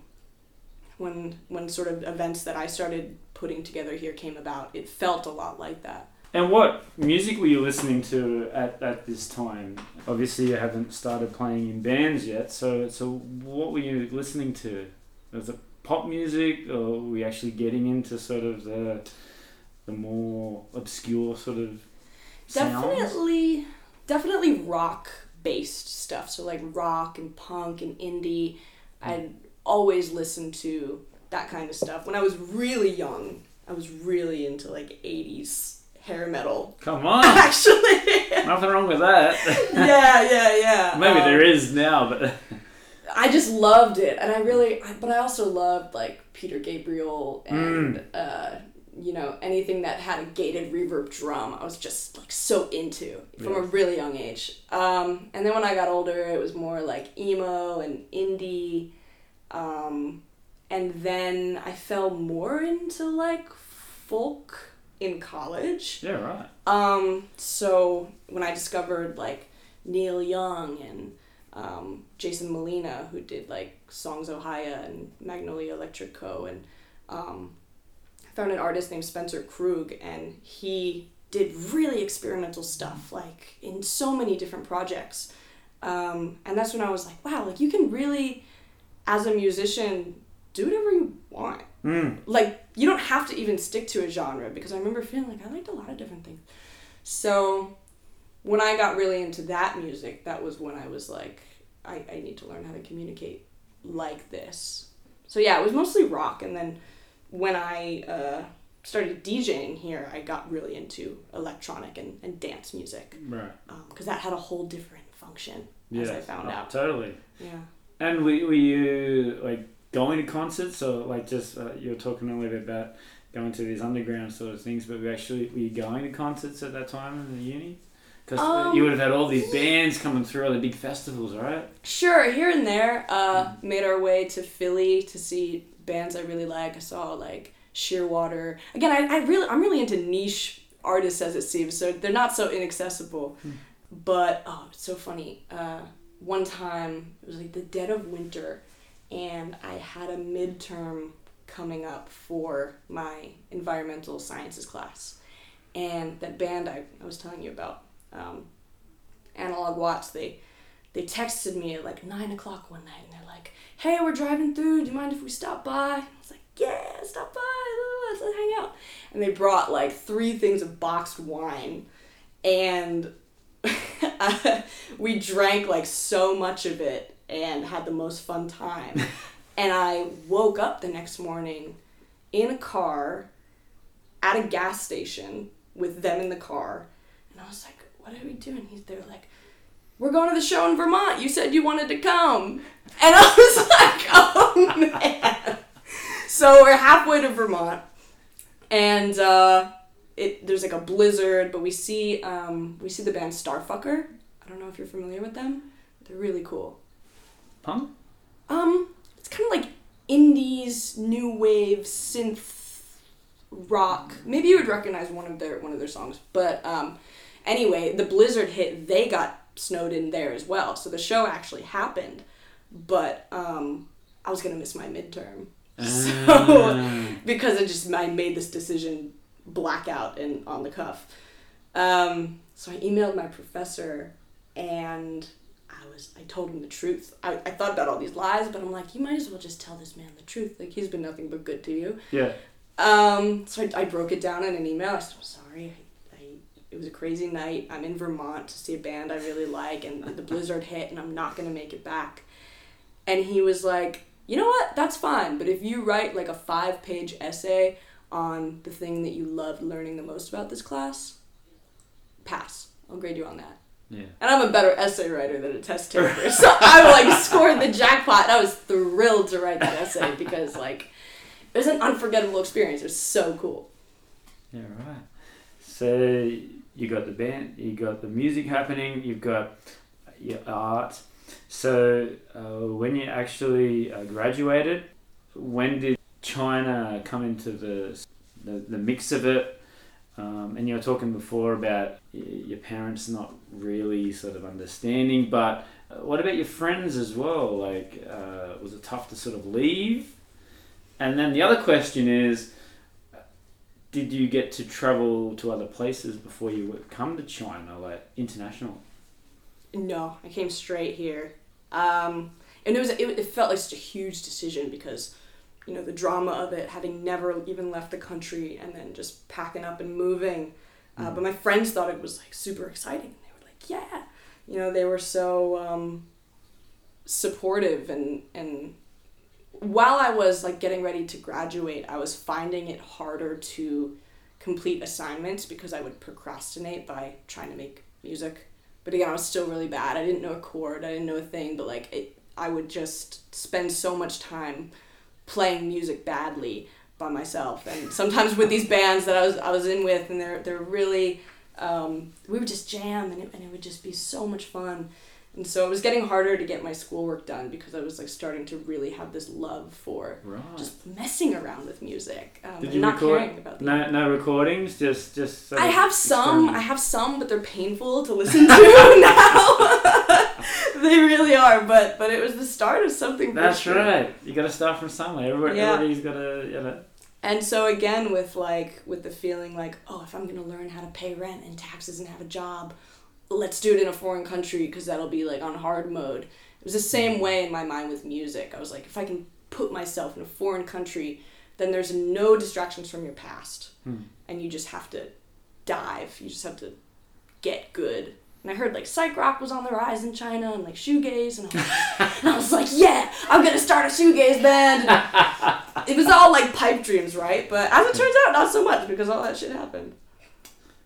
when when sort of events that I started putting together here came about, it felt a lot like that. And what music were you listening to at, at this time? Obviously, you haven't started playing in bands yet. So, so what were you listening to? Was it pop music, or were you actually getting into sort of the the more obscure sort of sounds? Definitely, definitely rock based stuff. So like rock and punk and indie. I'd always listened to that kind of stuff. When I was really young, I was really into like '80s hair metal. Come on. Actually. Nothing wrong with that. yeah, yeah, yeah. Maybe Um, there is now, but I just loved it, and I really, I- but I also loved like Peter Gabriel and uh, you know anything that had a gated reverb drum. I was just like so into from a really young age. Um, and then when I got older, it was more like emo and indie. Um, and then I fell more into like folk in college. yeah, right. Um, so when I discovered like Neil Young and um, Jason Molina, who did like Songs: Ohia and Magnolia Electric Co. and um, found an artist named Spencer Krug, and he did really experimental stuff, like in so many different projects. Um, and that's when I was like, wow, like you can really, as a musician, do whatever you want Mm. like you don't have to even stick to a genre because I remember feeling like I liked a lot of different things. So when I got really into that music, that was when I was like, I, I need to learn how to communicate like this. So yeah, it was mostly rock, and then when I uh, started DJing here, I got really into electronic and, and dance music Right. because that had a whole different function, as I found Oh, out. Totally. Yeah. And were, were you like going to concerts or like just uh, you were talking a little bit about going to these underground sort of things, but we actually were you going to concerts at that time in the uni? Because Um, you would have had all these bands coming through, all the big festivals, right? Sure, here and there. Uh, made our way to Philly to see bands I really like. I saw like Shearwater. Again, I, I really I'm really into niche artists as it seems, so they're not so inaccessible. But oh, it's so funny. Uh, one time it was like the dead of winter, and I had a midterm coming up for my environmental sciences class, and that band I, I was telling you about, um, Analog Watts, they they texted me at like nine o'clock one night and they're like, "Hey, we're driving through. Do you mind if we stop by?" I was like, "Yeah, stop by. Let's, let's hang out." And they brought like three things of boxed wine, and we drank like so much of it and had the most fun time. and I woke up the next morning in a car at a gas station with them in the car, and I was like, "What are we doing?" He's they're like we're going to the show in Vermont. You said you wanted to come. And I was like, oh man. So we're halfway to Vermont. And uh, it there's like a blizzard, but we see um, we see the band Starfucker. I don't know if you're familiar with them. They're really cool. Punk? Um, it's kind of like indies, new wave, synth rock. Maybe you would recognize one of their one of their songs. But um, anyway, the blizzard hit. They got snowed in there as well. So the show actually happened, but um, I was gonna miss my midterm. So Ah. because I just I made this decision blackout and on the cuff. Um, so I emailed my professor and I was I told him the truth. I, I thought about all these lies, but I'm like, you might as well just tell this man the truth. Like he's been nothing but good to you. yeah. Um, so I, I broke it down in an email. I said, I'm sorry. It was a crazy night. I'm in Vermont to see a band I really like, and the blizzard hit, and I'm not going to make it back. And he was like, you know what? That's fine. But if you write like a five page essay on the thing that you loved learning the most about this class, pass. I'll grade you on that. Yeah. And I'm a better essay writer than a test taker. so I like scored the jackpot. I was thrilled to write that essay because like it was an unforgettable experience. It was so cool. Yeah, right. So you got the band, you got the music happening, you've got your art. So uh, when you actually uh, graduated, when did China come into the the, the mix of it? Um, and you were talking before about your parents not really sort of understanding, but uh, what about your friends as well? Like, uh, was it tough to sort of leave? And then the other question is, did you get to travel to other places before you would come to China, like international? No, I came straight here. Um, and it was it, it felt like such a huge decision because you know the drama of it having never even left the country and then just packing up and moving uh, but my friends thought it was like super exciting they were like yeah you know they were so um, supportive and and while i was like getting ready to graduate i was finding it harder to complete assignments because I would procrastinate by trying to make music. But again, I was still really bad. I didn't know a chord. I didn't know a thing. But like it, I would just spend so much time playing music badly by myself. And sometimes with these bands that I was I was in with, and they're they're really um, we would just jam, and it, and it would just be so much fun. And so it was getting harder to get my schoolwork done because I was like starting to really have this love for Right. just messing around with music um, Did you not record? caring about the No, no recordings. Just, just. I have some. I have some, but they're painful to listen to now. they really are. But but it was the start of something. That's sure. right. You got to start from somewhere. Everybody, Yeah. Everybody's got to, you know. And so again, with like with the feeling like, oh, if I'm gonna learn how to pay rent and taxes and have a job, let's do it in a foreign country because that'll be like on hard mode. It was the same way in my mind with music. I was like, if I can put myself in a foreign country, then there's no distractions from your past, Hmm. and you just have to dive. You just have to get good. And I heard like psych rock was on the rise in China and like shoegaze, and I was, and I was like, yeah, I'm gonna start a shoegaze band. It was all like pipe dreams, right? But as it turns out, not so much because all that shit happened.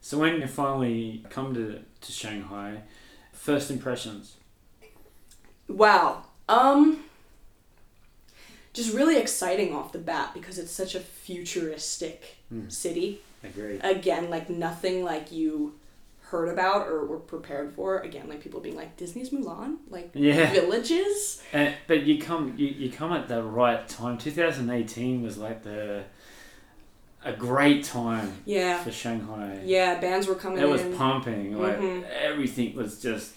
So when you finally come to, to Shanghai, first impressions. Wow. Um just really exciting off the bat because it's such a futuristic Hmm. city. Agreed. Again, like nothing like you heard about or were prepared for. Again, like people being like Disney's Mulan, like Yeah. villages. And, but you come you, you come at the right time. 2018 was like the a great time Yeah. for Shanghai. Yeah, bands were coming It was in. pumping. Like Mhm. everything was just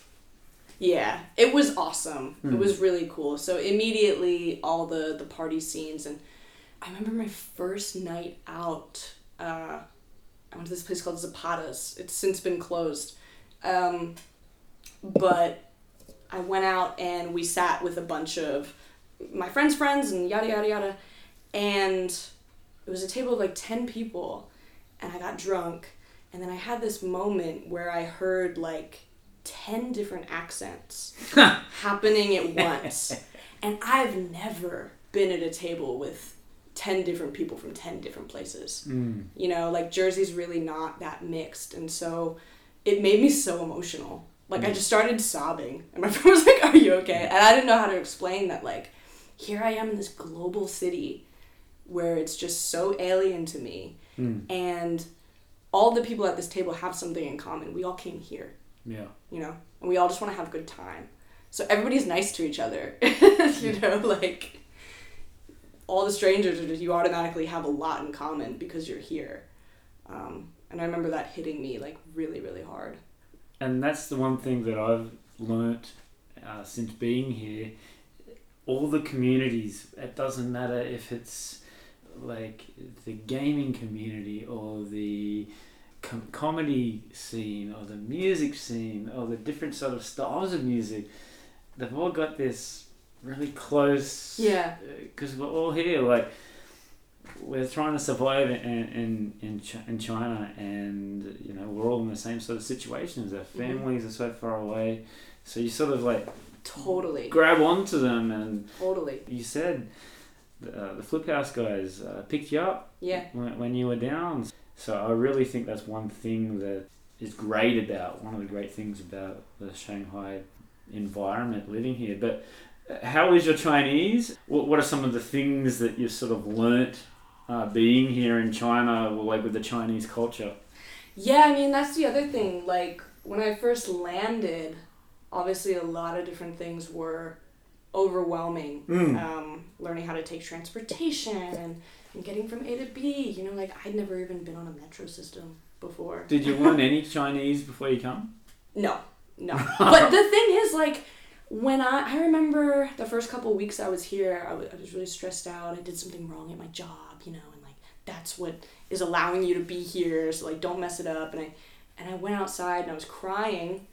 Yeah, it was awesome. Hmm. It was really cool. So immediately all the the party scenes and I remember my first night out. Uh, I went to this place called Zapata's. It's since been closed, um, but I went out and we sat with a bunch of my friends' friends and yada yada yada, and it was a table of like ten people, and I got drunk, and then I had this moment where I heard like 10 different accents happening at once. And I've never been at a table with 10 different people from 10 different places. mm, You know, like Jersey's really not that mixed. And so it made me so emotional. Like, I Mm. just started sobbing. And my friend was like, Are you okay? And I didn't know how to explain that, like, here I am in this global city where it's just so alien to me. mm, And all the people at this table have something in common. We all came here yeah. you know, and we all just want to have a good time. So everybody's nice to each other, you know, like all the strangers are just you automatically have a lot in common because you're here. Um, and I remember that hitting me like really, really hard. And that's the one thing that I've learnt uh, since being here. All the communities, it doesn't matter if it's like the gaming community or the com- comedy scene or the music scene or the different sort of styles of music, they've all got this really close. Yeah. Uh, because we're all here, like we're trying to survive in in in, Ch- in China, and you know we're all in the same sort of situations. Our mm-hmm. families are so far away, so you sort of like Totally. grab onto them, and Totally. you said uh, the Flip House guys uh, picked you up Yeah. when, when you were down. So I really think that's one thing that is great about one of the great things about the Shanghai environment living here. But uh, how is your Chinese? What, what are some of the things that you've sort of learnt uh, being here in China, like with the Chinese culture? Yeah, I mean, that's the other thing. Like, when I first landed, obviously a lot of different things were overwhelming. Mm. Um, learning how to take transportation and, and getting from A to B. You know, like, I'd never even been on a metro system before. Did you learn any Chinese before you come? No, no. but the thing is, like, when I I remember the first couple weeks I was here, I wa- I was really stressed out. I did something wrong at my job, you know, and like that's what is allowing you to be here. So like, don't mess it up. And I and I went outside and I was crying,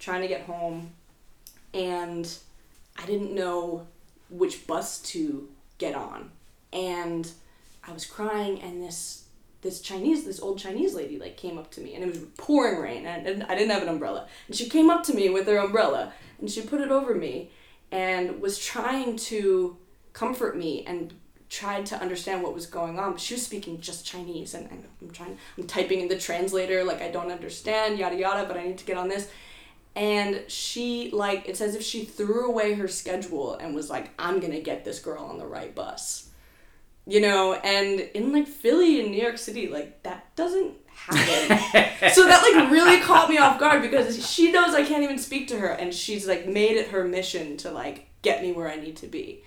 trying to get home, and I didn't know which bus to get on, and I was crying, and this this Chinese, this old Chinese lady, like came up to me, and it was pouring rain, and I didn't, I didn't have an umbrella, and she came up to me with her umbrella, and she put it over me, and was trying to comfort me and tried to understand what was going on. But she was speaking just Chinese, and, and I'm trying, I'm typing in the translator like I don't understand, yada yada, but I need to get on this. And she like it's as if she threw away her schedule and was like, I'm gonna get this girl on the right bus. You know, and in like Philly and New York City, like that doesn't happen. so that like really caught me off guard because she knows I can't even speak to her and she's like made it her mission to like get me where I need to be.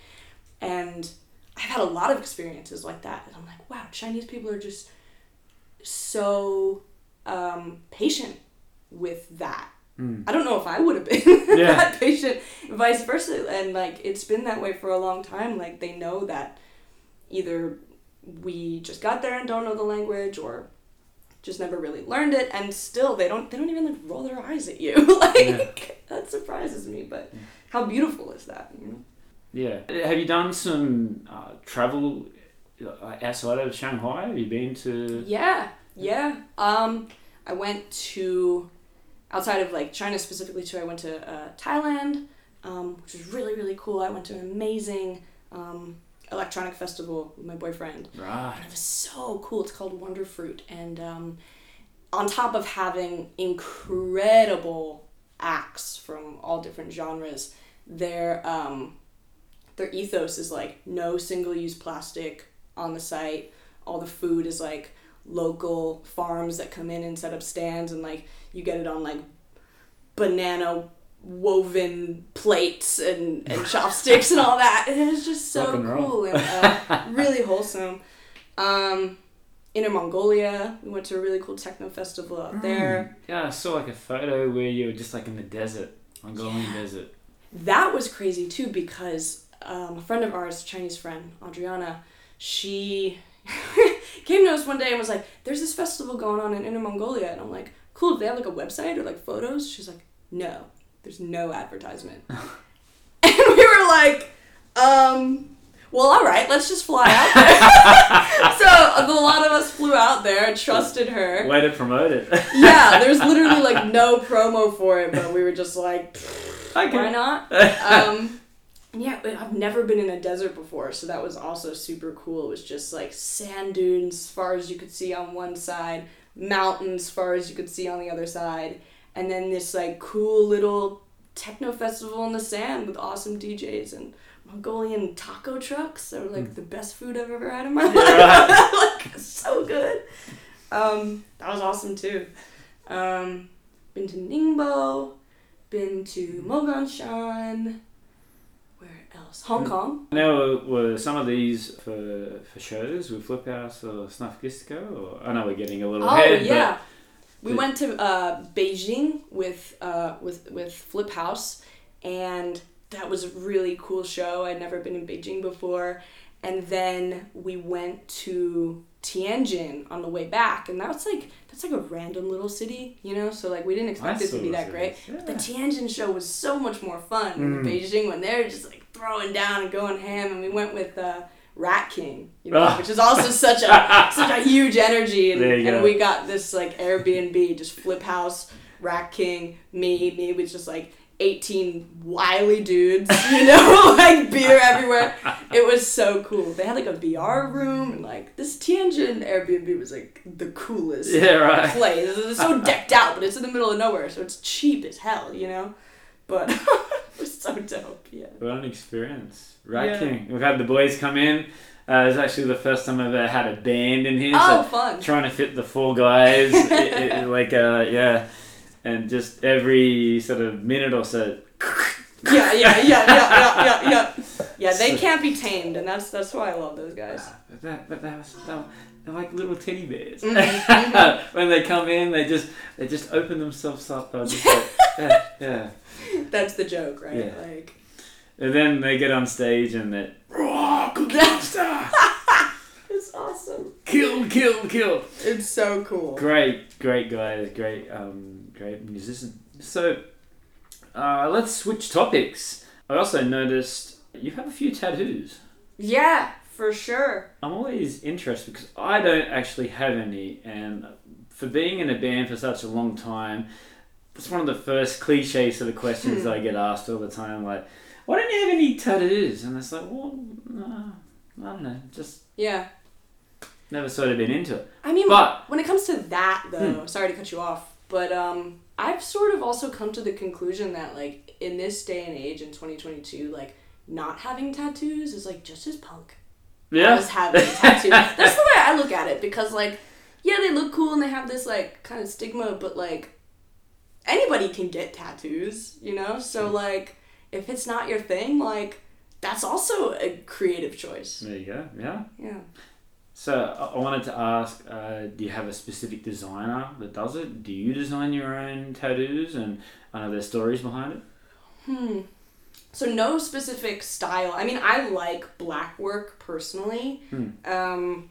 And I've had a lot of experiences like that and I'm like, wow, Chinese people are just so um, patient with that. I don't know if I would have been Yeah. that patient, vice versa. And like it's been that way for a long time. Like they know that either we just got there and don't know the language or just never really learned it and still they don't they don't even like roll their eyes at you like that surprises me but how beautiful is that you know Yeah. Have you done some uh, travel outside of Shanghai? Have you been to? yeah yeah um i went to outside of like china specifically too i went to uh, thailand um, which was really really cool i went to an amazing um, electronic festival with my boyfriend Right. And it was so cool. It's called Wonderfruit, and um, on top of having incredible acts from all different genres, their um, their ethos is like no single use plastic on the site. All the food is like local farms that come in and set up stands, and like you get it on like banana woven plates and, and chopsticks and all that. And it was just so cool and uh, really wholesome. Um, Inner Mongolia, we went to a really cool techno festival out there. Yeah, I saw like a photo where you were just like in the desert, Mongolian desert. That was crazy too because um, a friend of ours, a Chinese friend, Adriana, she came to us one day and was like, "There's this festival going on in Inner Mongolia," and I'm like, "Cool. Do they have like a website or like photos?" She's like, "No, there's no advertisement." and we were like, um. Well, all right, let's just fly out there. so a lot of us flew out there and trusted her. Way to promote it. Yeah, there's literally like no promo for it, but we were just like, okay. why not? Um, yeah, I've never been in a desert before, so that was also super cool. It was just like sand dunes as far as you could see on one side, mountains as far as you could see on the other side, and then this like cool little techno festival in the sand with awesome DJs and Mongolian taco trucks. They're like the best food I've ever had in my life. like so good. Um, that was awesome too. Um, been to Ningbo, been to Moganshan. Else? Hong Kong. Now, were some of these for for shows with Flip House or Snuff Disco? Or I know we're getting a little Oh ahead, yeah, we but- went to uh, Beijing with uh, with with Flip House, and that was a really cool show. I'd never been in Beijing before, and then we went to Tianjin on the way back, and that was like that's like a random little city, you know. So like we didn't but expect it to be that great. Yeah. The Tianjin show was so much more fun than the Mm. Beijing when They're just like throwing down and going ham, and we went with uh, Rat King, you know, Ah. which is also such a such a huge energy. And, and go. we got this like Airbnb, just flip house, Rat King, me, me was just like. 18 wily dudes, you know, like beer everywhere. It was so cool. They had like a VR room and like this Tianjin Airbnb was like the coolest Yeah, right. place. It's so decked out, but it's in the middle of nowhere, so it's cheap as hell, you know. But it was so dope. Yeah. What an experience. Rat Yeah. King. We've had the boys come in. Uh, it's actually the first time I've ever had a band in here. Oh, so fun. trying to fit the four guys, it, it, like uh, yeah, and just every sort of minute or so. Yeah, yeah, yeah, yeah, yeah, yeah, yeah. Yeah, they can't be tamed, and that's that's why I love those guys. But that, but that was, that, they're like little teddy bears. Mhm, when they come in, they just they just open themselves up. Just like, yeah, yeah. That's the joke, right? Yeah. Like, And then they get on stage and they cookie monster, it's awesome. kill, kill, kill. It's so cool. Great, great guys, great, um, great musician. So, uh, let's switch topics. I also noticed you have a few tattoos. Yeah, for sure. I'm always interested because I don't actually have any, and for being in a band for such a long time, it's one of the first cliche sort of questions I get asked all the time. Like, why don't you have any tattoos? And it's like, well, no, I don't know, just Yeah. never sort of been into it. I mean, But- when it comes to that, though, Hmm. sorry to cut you off, but um, I've sort of also come to the conclusion that, like, in this day and age in 2022, like, not having tattoos is, like, just as punk Yeah. as having a tattoo. That's the way I look at it because, like, yeah, they look cool and they have this, like, kind of stigma, but, like, anybody can get tattoos, you know? So, like, if it's not your thing, like, that's also a creative choice. There you go. Yeah. Yeah. So I wanted to ask, uh, do you have a specific designer that does it? Do you design your own tattoos, and are there stories behind it. Hmm. So no specific style. I mean, I like black work personally. Hmm. Um,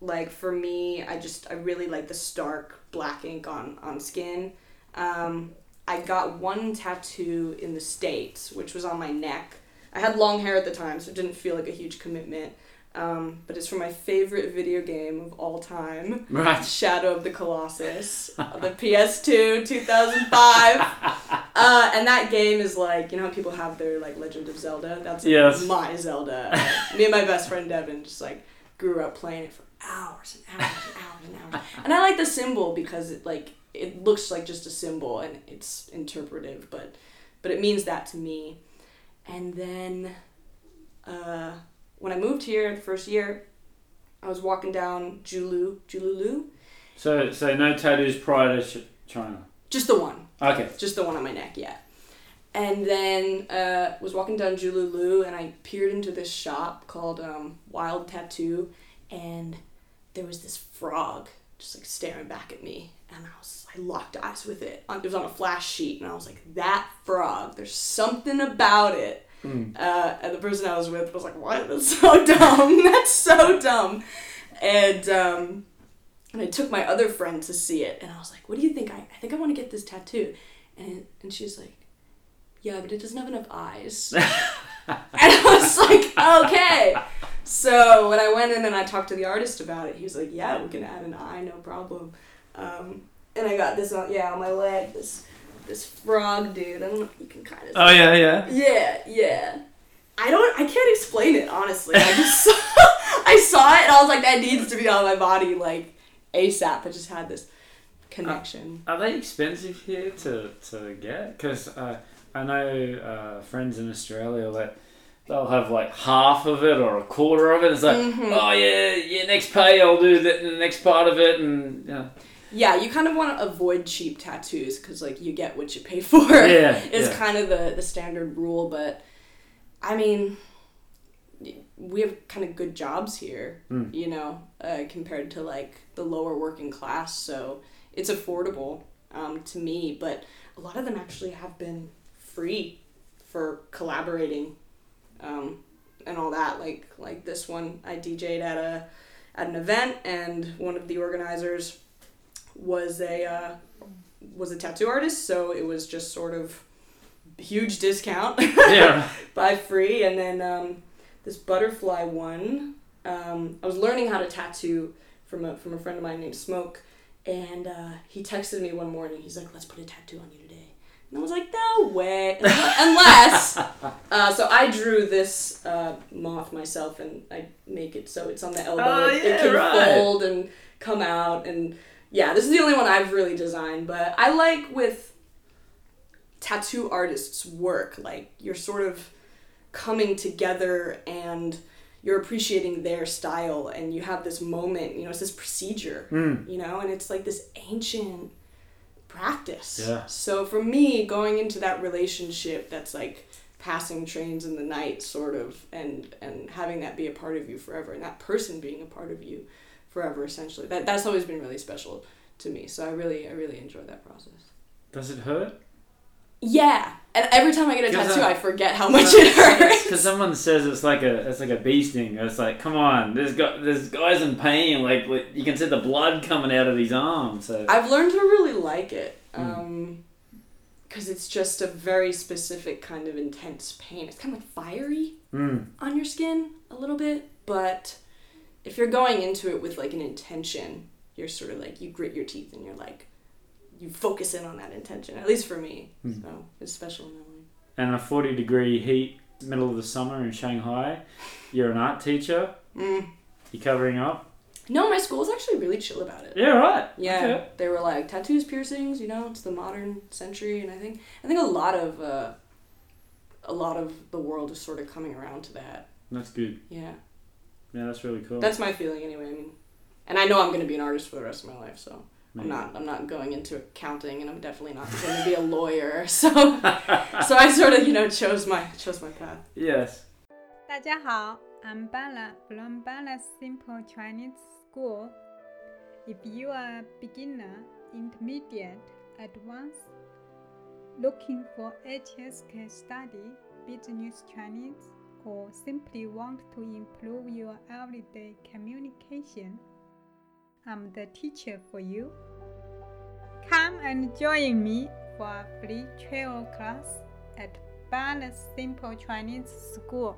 like for me, I just I really like the stark black ink on on skin. Um, I got one tattoo in the states, which was on my neck. I had long hair at the time, so it didn't feel like a huge commitment. Um, but it's from my favorite video game of all time. Right. Shadow of the Colossus the PS2 2005. Uh, and that game is like, you know how people have their like Legend of Zelda? That's Yes. my Zelda. Me and my best friend Devin just like grew up playing it for hours and hours and hours and hours. And I like the symbol because it like it looks like just a symbol and it's interpretive, but but it means that to me. And then uh, when I moved here the first year, I was walking down Julu, Jululu, So so no tattoos prior to Ch- China. just the one. Okay. just the one on my neck, yeah. And then uh, was walking down Jululu, and I peered into this shop called um, Wild Tattoo, and there was this frog just like staring back at me, and I was I locked eyes with it. It was on a flash sheet, and I was like, that frog. There's something about it. Mm. Uh, and the person I was with was like, what? That's so dumb. That's so dumb. And um, and I took my other friend to see it, and I was like, "What do you think? I, I think I want to get this tattoo." And and she's like, "Yeah, but it doesn't have enough eyes." and I was like, "Okay." So when I went in and I talked to the artist about it, he was like, "Yeah, we can add an eye, no problem." Um, and I got this on yeah on my leg, this this frog dude. I don't know if you can kind of. Oh yeah, yeah. Yeah, yeah. I don't. I can't explain it honestly. I just saw, I saw it and I was like, that needs to be on my body like ASAP. I just had this connection. Are they expensive here to, to get? Because uh, I know uh, friends in Australia that they'll have like half of it or a quarter of it. It's like, Mhm. oh yeah, yeah, next pay I'll do the, the next part of it, and yeah, yeah, you kind of want to avoid cheap tattoos because like you get what you pay for. yeah, is yeah. kind of the the standard rule. But I mean, we have kind of good jobs here, Mm. you know, uh, compared to like the lower working class. So it's affordable um, to me. But a lot of them actually have been free for collaborating um, and all that. Like like this one, I DJ'd at a at an event, and one of the organizers was a uh, was a tattoo artist. So it was just sort of huge discount yeah. buy free and then um, this butterfly one um, i was learning how to tattoo from a, from a friend of mine named smoke and uh, he texted me one morning he's like let's put a tattoo on you today and i was like no way unless uh, so i drew this uh, moth myself and i make it so it's on the elbow Oh, it, yeah, it can right. fold and come out and yeah this is the only one i've really designed but i like with tattoo artists work like you're sort of coming together and you're appreciating their style and you have this moment you know it's this procedure Mm. you know and it's like this ancient practice Yeah. so for me going into that relationship that's like passing trains in the night sort of and and having that be a part of you forever and that person being a part of you forever essentially that that's always been really special to me so i really i really enjoy that process Does it hurt? yeah and every time i get a tattoo uh, i forget how much it hurts Because someone says it's like a it's like a bee sting. It's like, come on, there's got there's guys in pain. Like, like you can see the blood coming out of his arm. So I've learned to really like it. Mm. Um, because it's just a very specific kind of intense pain. It's kind of like fiery mm. on your skin a little bit, but if you're going into it with like an intention, you're sort of like you grit your teeth and you're like you focus in on that intention. At least for me, Mm. so it's special in that way. and a forty degree heat, middle of the summer in Shanghai. You're an art teacher. Mm. You covering up? No, my school's actually really chill about it. Yeah, right. Yeah, Okay. they were like tattoos, piercings. You know, it's the modern century, and I think I think a lot of uh, a lot of the world is sort of coming around to that. That's good. Yeah, Yeah, that's really cool. that's my feeling anyway. I mean, and I know I'm gonna be an artist for the rest of my life, so I'm Maybe. not I'm not going into accounting, and I'm definitely not going to be a lawyer. So so I sort of you know chose my chose my path. Yes. 大家好，I'm Bala from Bala Simple Chinese School. If you are a beginner, intermediate, advanced, looking for HSK study, business Chinese, or simply want to improve your everyday communication, I'm the teacher for you. Come and join me for a free trial class at Bala Simple Chinese School.